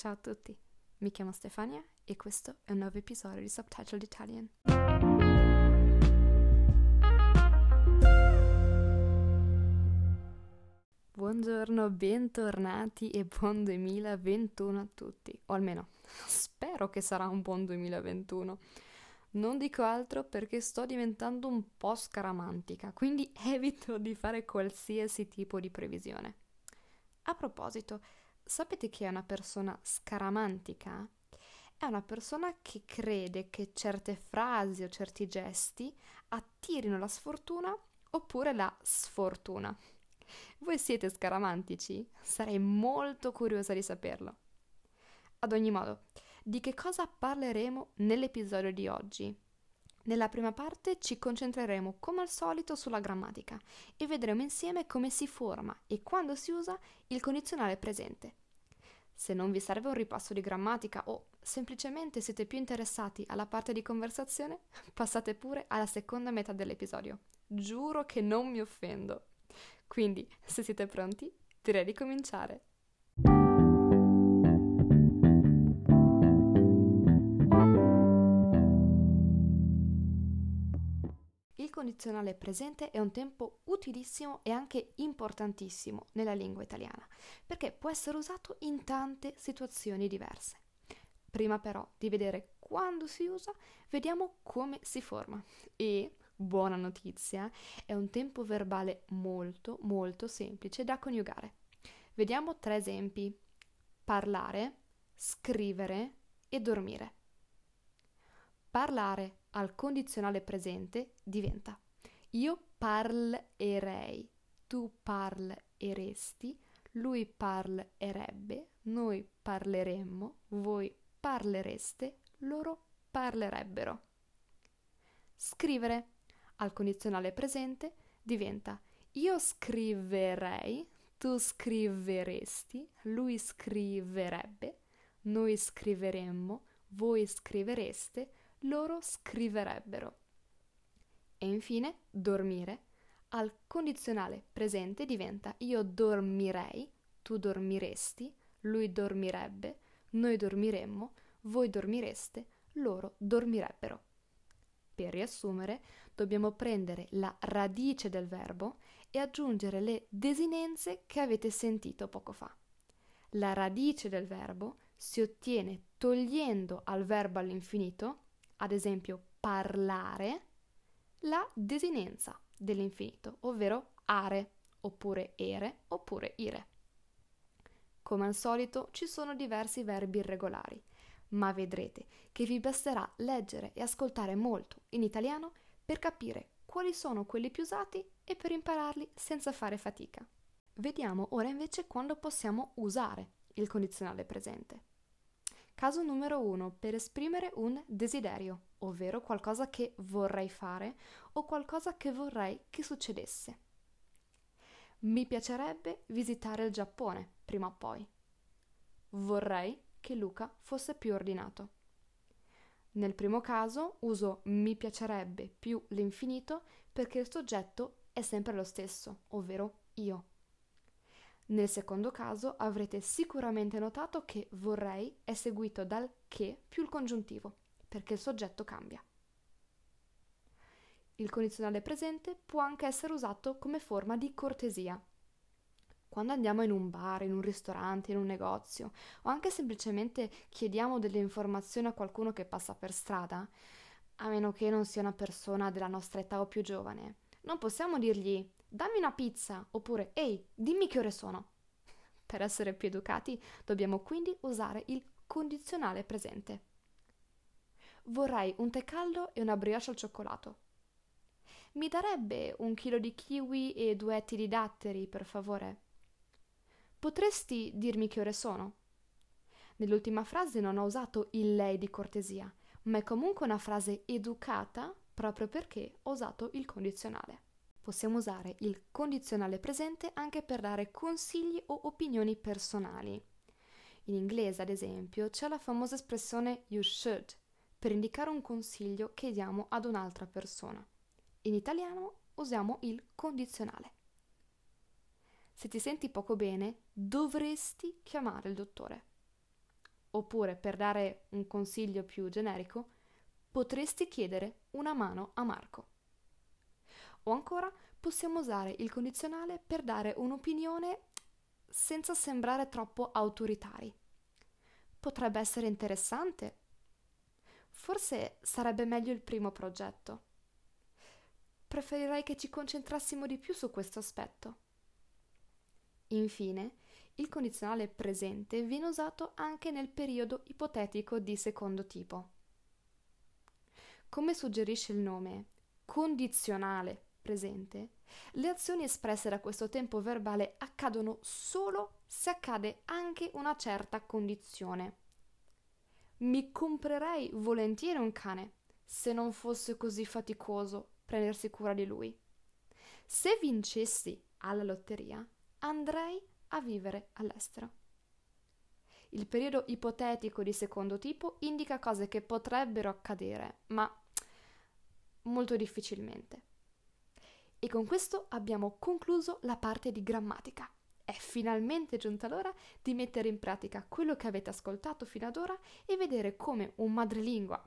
Ciao a tutti, mi chiamo Stefania e questo è un nuovo episodio di Subtitled Italian. Buongiorno, bentornati e buon 2021 a tutti, o almeno spero che sarà un buon 2021. Non dico altro perché sto diventando un po' scaramantica, quindi evito di fare qualsiasi tipo di previsione. A proposito, sapete chi è una persona scaramantica? È una persona che crede che certe frasi o certi gesti attirino la sfortuna oppure la sfortuna. Voi siete scaramantici? Sarei molto curiosa di saperlo. Ad ogni modo, di che cosa parleremo nell'episodio di oggi? Nella prima parte ci concentreremo come al solito sulla grammatica e vedremo insieme come si forma e quando si usa il condizionale presente. Se non vi serve un ripasso di grammatica o semplicemente siete più interessati alla parte di conversazione, passate pure alla seconda metà dell'episodio. Giuro che non mi offendo. Quindi, se siete pronti, direi di cominciare. Condizionale presente è un tempo utilissimo e anche importantissimo nella lingua italiana, perché può essere usato in tante situazioni diverse. Prima però di vedere quando si usa, vediamo come si forma. E, buona notizia, è un tempo verbale molto molto semplice da coniugare. Vediamo tre esempi. Parlare, scrivere e dormire. Parlare al condizionale presente diventa io parlerei, tu parleresti, lui parlerebbe, noi parleremmo, voi parlereste, loro parlerebbero. Scrivere al condizionale presente diventa io scriverei, tu scriveresti, lui scriverebbe, noi scriveremmo, voi scrivereste, loro scriverebbero. E infine dormire al condizionale presente diventa io dormirei, tu dormiresti, lui dormirebbe, noi dormiremmo, voi dormireste, loro dormirebbero. Per riassumere, dobbiamo prendere la radice del verbo e aggiungere le desinenze che avete sentito poco fa. La radice del verbo si ottiene togliendo al verbo all'infinito ad esempio parlare, la desinenza dell'infinito, ovvero are, oppure ere, oppure ire. Come al solito ci sono diversi verbi irregolari, ma vedrete che vi basterà leggere e ascoltare molto in italiano per capire quali sono quelli più usati e per impararli senza fare fatica. Vediamo ora invece quando possiamo usare il condizionale presente. Caso numero 1 per esprimere un desiderio, ovvero qualcosa che vorrei fare o qualcosa che vorrei che succedesse. Mi piacerebbe visitare il Giappone prima o poi. Vorrei che Luca fosse più ordinato. Nel primo caso uso mi piacerebbe più l'infinito perché il soggetto è sempre lo stesso, ovvero io. Nel secondo caso avrete sicuramente notato che vorrei è seguito dal che più il congiuntivo, perché il soggetto cambia. Il condizionale presente può anche essere usato come forma di cortesia. Quando andiamo in un bar, in un ristorante, in un negozio o anche semplicemente chiediamo delle informazioni a qualcuno che passa per strada, a meno che non sia una persona della nostra età o più giovane, non possiamo dirgli dammi una pizza oppure ehi, dimmi che ore sono. Per essere più educati dobbiamo quindi usare il condizionale presente. Vorrei un tè caldo e una brioche al cioccolato. Mi darebbe un chilo di kiwi e due etti di datteri, per favore? Potresti dirmi che ore sono? Nell'ultima frase non ho usato il lei di cortesia, ma è comunque una frase educata proprio perché ho usato il condizionale. Possiamo usare il condizionale presente anche per dare consigli o opinioni personali. In inglese, ad esempio, c'è la famosa espressione you should per indicare un consiglio che diamo ad un'altra persona. In italiano usiamo il condizionale. Se ti senti poco bene, dovresti chiamare il dottore. Oppure, per dare un consiglio più generico, potresti chiedere una mano a Marco. O ancora, possiamo usare il condizionale per dare un'opinione senza sembrare troppo autoritari. Potrebbe essere interessante. Forse sarebbe meglio il primo progetto. Preferirei che ci concentrassimo di più su questo aspetto. Infine, il condizionale presente viene usato anche nel periodo ipotetico di secondo tipo. Come suggerisce il nome, condizionale presente, le azioni espresse da questo tempo verbale accadono solo se accade anche una certa condizione. Mi comprerei volentieri un cane se non fosse così faticoso prendersi cura di lui. Se vincessi alla lotteria, andrei a vivere all'estero. Il periodo ipotetico di secondo tipo indica cose che potrebbero accadere, ma molto difficilmente. E con questo abbiamo concluso la parte di grammatica. È finalmente giunta l'ora di mettere in pratica quello che avete ascoltato fino ad ora e vedere come un madrelingua,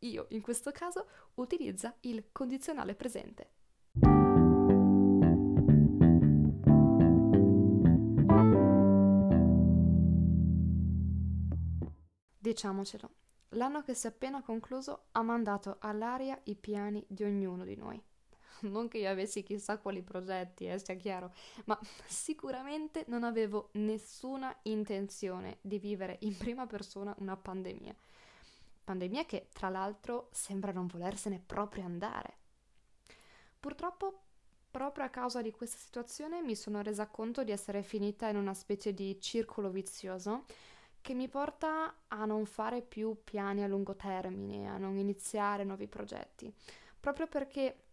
io in questo caso, utilizza il condizionale presente. Diciamocelo, l'anno che si è appena concluso ha mandato all'aria i piani di ognuno di noi. Non che io avessi chissà quali progetti, eh, sia chiaro, ma sicuramente non avevo nessuna intenzione di vivere in prima persona una pandemia. Pandemia che, tra l'altro, sembra non volersene proprio andare. Purtroppo, proprio a causa di questa situazione, mi sono resa conto di essere finita in una specie di circolo vizioso che mi porta a non fare più piani a lungo termine, a non iniziare nuovi progetti, proprio perché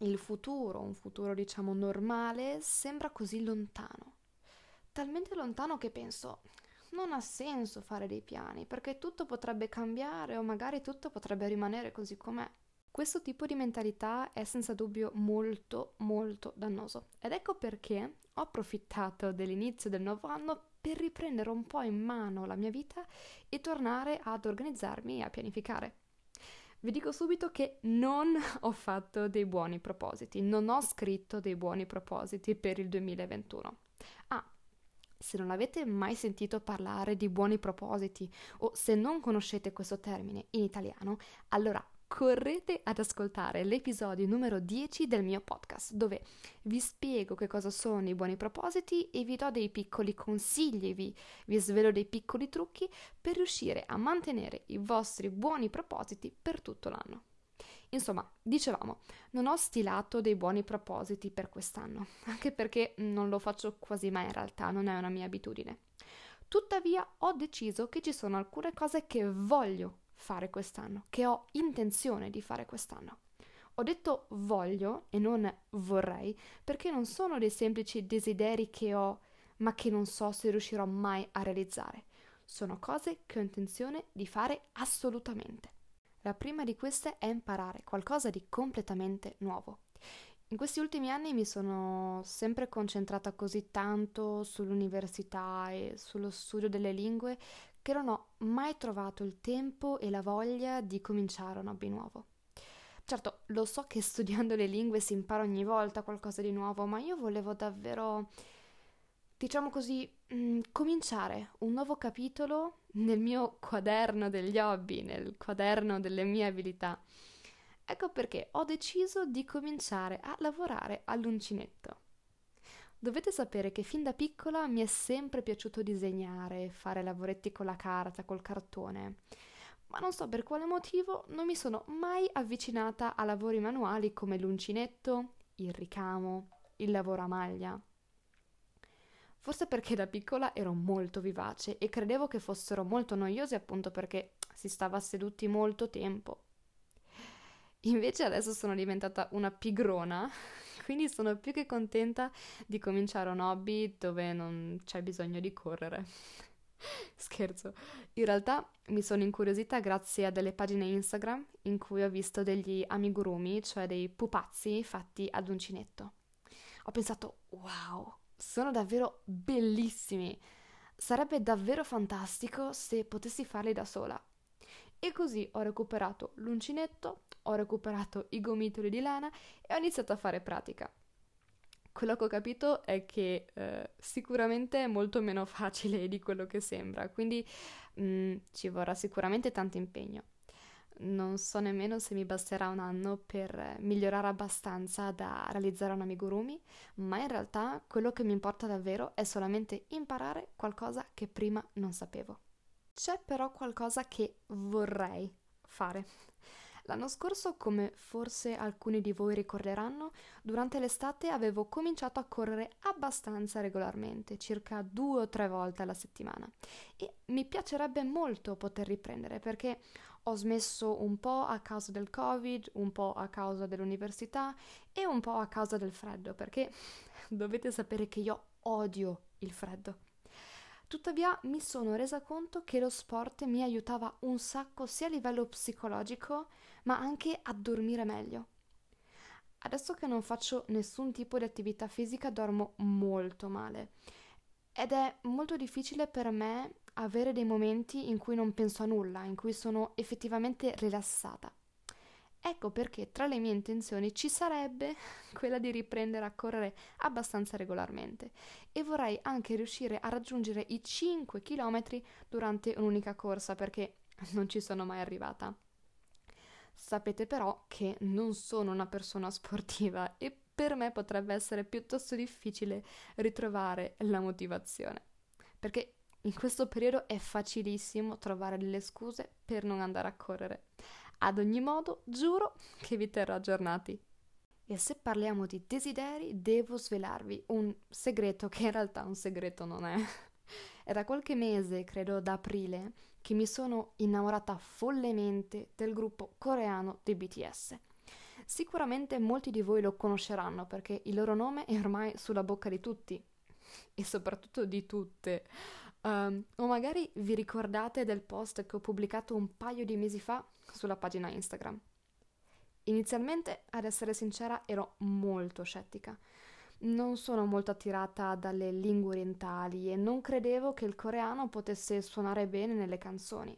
il futuro, un futuro diciamo normale, sembra così lontano. Talmente lontano che penso, non ha senso fare dei piani, perché tutto potrebbe cambiare o magari tutto potrebbe rimanere così com'è. Questo tipo di mentalità è senza dubbio molto molto dannoso ed ecco perché ho approfittato dell'inizio del nuovo anno per riprendere un po' in mano la mia vita e tornare ad organizzarmi e a pianificare. Vi dico subito che non ho fatto dei buoni propositi, non ho scritto dei buoni propositi per il 2021. Ah, se non avete mai sentito parlare di buoni propositi o se non conoscete questo termine in italiano, allora correte ad ascoltare l'episodio numero 10 del mio podcast, dove vi spiego che cosa sono i buoni propositi e vi do dei piccoli consigli, vi, vi svelo dei piccoli trucchi per riuscire a mantenere i vostri buoni propositi per tutto l'anno. Insomma, dicevamo, non ho stilato dei buoni propositi per quest'anno, anche perché non lo faccio quasi mai in realtà, non è una mia abitudine. Tuttavia ho deciso che ci sono alcune cose che voglio fare quest'anno, che ho intenzione di fare quest'anno. Ho detto voglio e non vorrei perché non sono dei semplici desideri che ho ma che non so se riuscirò mai a realizzare. Sono cose che ho intenzione di fare assolutamente. La prima di queste è imparare qualcosa di completamente nuovo. In questi ultimi anni mi sono sempre concentrata così tanto sull'università e sullo studio delle lingue che non ho mai trovato il tempo e la voglia di cominciare un hobby nuovo. Certo, lo so che studiando le lingue si impara ogni volta qualcosa di nuovo, ma io volevo davvero, diciamo così, mh, mm, cominciare un nuovo capitolo nel mio quaderno degli hobby, nel quaderno delle mie abilità. Ecco perché ho deciso di cominciare a lavorare all'uncinetto. Dovete sapere che fin da piccola mi è sempre piaciuto disegnare, fare lavoretti con la carta, col cartone, ma non so per quale motivo non mi sono mai avvicinata a lavori manuali come l'uncinetto, il ricamo, il lavoro a maglia. Forse perché da piccola ero molto vivace e credevo che fossero molto noiosi appunto perché si stava seduti molto tempo. Invece adesso sono diventata una pigrona quindi sono più che contenta di cominciare un hobby dove non c'è bisogno di correre. Scherzo, in realtà mi sono incuriosita grazie a delle pagine Instagram in cui ho visto degli amigurumi, cioè dei pupazzi fatti ad uncinetto. Ho pensato, wow, sono davvero bellissimi. sarebbe davvero fantastico se potessi farli da sola. E così ho recuperato l'uncinetto, ho recuperato i gomitoli di lana e ho iniziato a fare pratica. Quello che ho capito è che eh, sicuramente è molto meno facile di quello che sembra, quindi mh, mm, ci vorrà sicuramente tanto impegno. Non so nemmeno se mi basterà un anno per migliorare abbastanza da realizzare un amigurumi, ma in realtà quello che mi importa davvero è solamente imparare qualcosa che prima non sapevo. C'è però qualcosa che vorrei fare. L'anno scorso, come forse alcuni di voi ricorderanno, durante l'estate avevo cominciato a correre abbastanza regolarmente, circa due o tre volte alla settimana. E mi piacerebbe molto poter riprendere perché ho smesso un po' a causa del Covid, un po' a causa dell'università e un po' a causa del freddo, perché dovete sapere che io odio il freddo. Tuttavia mi sono resa conto che lo sport mi aiutava un sacco sia a livello psicologico, ma anche a dormire meglio. Adesso che non faccio nessun tipo di attività fisica dormo molto male ed è molto difficile per me avere dei momenti in cui non penso a nulla, in cui sono effettivamente rilassata. Ecco perché tra le mie intenzioni ci sarebbe quella di riprendere a correre abbastanza regolarmente e vorrei anche riuscire a raggiungere i 5 km durante un'unica corsa perché non ci sono mai arrivata. Sapete però che non sono una persona sportiva e per me potrebbe essere piuttosto difficile ritrovare la motivazione. Perché in questo periodo è facilissimo trovare delle scuse per non andare a correre. Ad ogni modo, giuro che vi terrò aggiornati. E se parliamo di desideri, devo svelarvi un segreto che in realtà un segreto non è. È da qualche mese, credo da aprile, che mi sono innamorata follemente del gruppo coreano dei BTS. Sicuramente molti di voi lo conosceranno perché il loro nome è ormai sulla bocca di tutti e soprattutto di tutte. Um, o magari vi ricordate del post che ho pubblicato un paio di mesi fa sulla pagina Instagram. Inizialmente, ad essere sincera, ero molto scettica. Non sono molto attirata dalle lingue orientali e non credevo che il coreano potesse suonare bene nelle canzoni.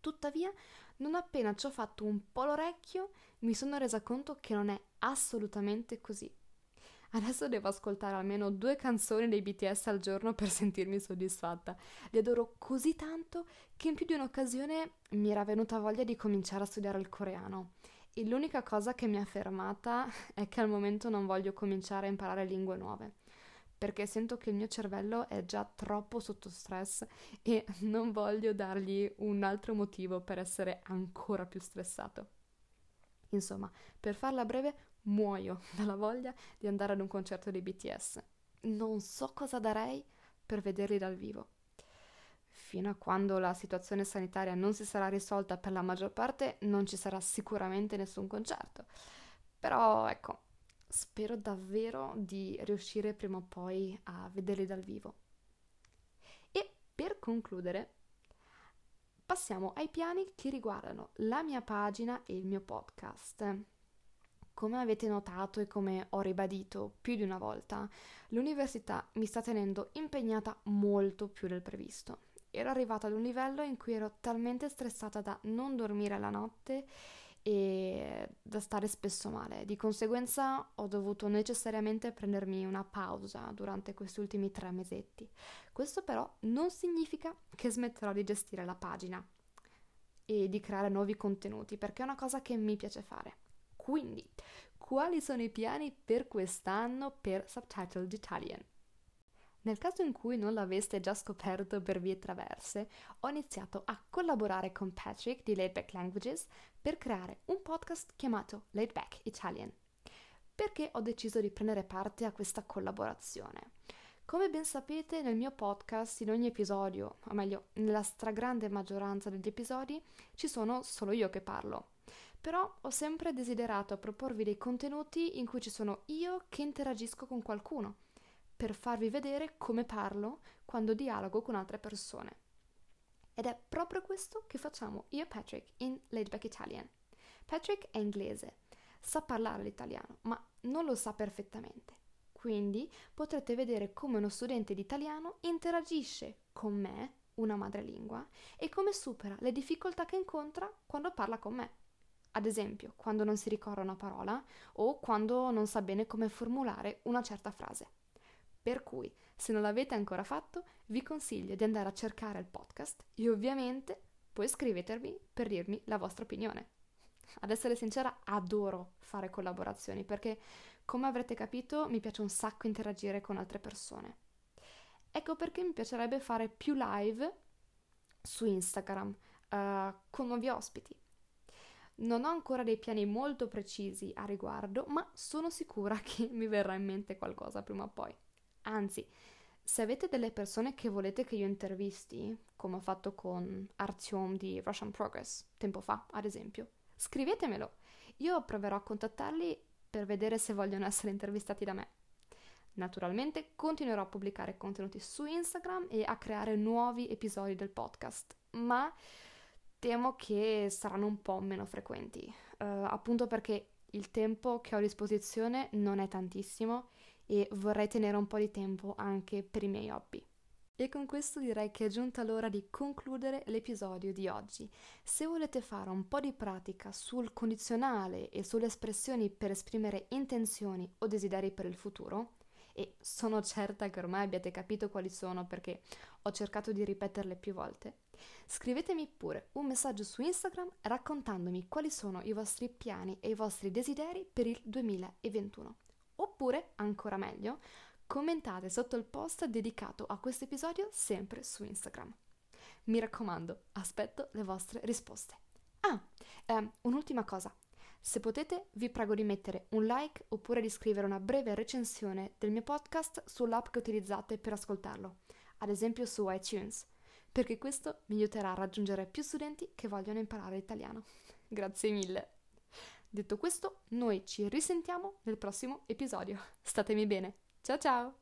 Tuttavia, non appena ci ho fatto un po' l'orecchio, mi sono resa conto che non è assolutamente così. Adesso devo ascoltare almeno due canzoni dei BTS al giorno per sentirmi soddisfatta. Li adoro così tanto che in più di un'occasione mi era venuta voglia di cominciare a studiare il coreano. E l'unica cosa che mi ha fermata è che al momento non voglio cominciare a imparare lingue nuove, perché sento che il mio cervello è già troppo sotto stress e non voglio dargli un altro motivo per essere ancora più stressato. Insomma, per farla breve, muoio dalla voglia di andare ad un concerto dei BTS. Non so cosa darei per vederli dal vivo. Fino a quando la situazione sanitaria non si sarà risolta per la maggior parte, non ci sarà sicuramente nessun concerto. Però ecco, spero davvero di riuscire prima o poi a vederli dal vivo. E per concludere, passiamo ai piani che riguardano la mia pagina e il mio podcast. Come avete notato e come ho ribadito più di una volta, l'università mi sta tenendo impegnata molto più del previsto. Ero arrivata ad un livello in cui ero talmente stressata da non dormire la notte e da stare spesso male. Di conseguenza ho dovuto necessariamente prendermi una pausa durante questi ultimi tre mesetti. Questo però non significa che smetterò di gestire la pagina e di creare nuovi contenuti, perché è una cosa che mi piace fare. Quindi, quali sono i piani per quest'anno per Subtitled Italian? Nel caso in cui non l'aveste già scoperto per vie traverse, ho iniziato a collaborare con Patrick di Laidback Languages per creare un podcast chiamato Laidback Italian. Perché ho deciso di prendere parte a questa collaborazione? Come ben sapete, nel mio podcast, in ogni episodio, o meglio, nella stragrande maggioranza degli episodi, ci sono solo io che parlo. Però ho sempre desiderato proporvi dei contenuti in cui ci sono io che interagisco con qualcuno, per farvi vedere come parlo quando dialogo con altre persone. Ed è proprio questo che facciamo io e Patrick in Laidback Italian. Patrick è inglese, sa parlare l'italiano, ma non lo sa perfettamente. Quindi potrete vedere come uno studente di italiano interagisce con me, una madrelingua, e come supera le difficoltà che incontra quando parla con me. Ad esempio, quando non si ricorda una parola o quando non sa bene come formulare una certa frase. Per cui, se non l'avete ancora fatto, vi consiglio di andare a cercare il podcast e ovviamente poi scrivetevi per dirmi la vostra opinione. Ad essere sincera, adoro fare collaborazioni perché, come avrete capito, mi piace un sacco interagire con altre persone. Ecco perché mi piacerebbe fare più live su Instagram uh, con nuovi ospiti. Non ho ancora dei piani molto precisi a riguardo, ma sono sicura che mi verrà in mente qualcosa prima o poi. Anzi, se avete delle persone che volete che io intervisti, come ho fatto con Artyom di Russian Progress tempo fa, ad esempio, scrivetemelo. Io proverò a contattarli per vedere se vogliono essere intervistati da me. Naturalmente continuerò a pubblicare contenuti su Instagram e a creare nuovi episodi del podcast, ma temo che saranno un po' meno frequenti, uh, appunto perché il tempo che ho a disposizione non è tantissimo e vorrei tenere un po' di tempo anche per i miei hobby. E con questo direi che è giunta l'ora di concludere l'episodio di oggi. Se volete fare un po' di pratica sul condizionale e sulle espressioni per esprimere intenzioni o desideri per il futuro, e sono certa che ormai abbiate capito quali sono perché ho cercato di ripeterle più volte, scrivetemi pure un messaggio su Instagram raccontandomi quali sono i vostri piani e i vostri desideri per il 2021. Oppure, ancora meglio, commentate sotto il post dedicato a questo episodio sempre su Instagram. Mi raccomando, aspetto le vostre risposte. Ah, ehm, un'ultima cosa. Se potete, vi prego di mettere un like oppure di scrivere una breve recensione del mio podcast sull'app che utilizzate per ascoltarlo, ad esempio su iTunes, perché questo mi aiuterà a raggiungere più studenti che vogliono imparare italiano. Grazie mille. Detto questo, noi ci risentiamo nel prossimo episodio. Statemi bene. Ciao ciao!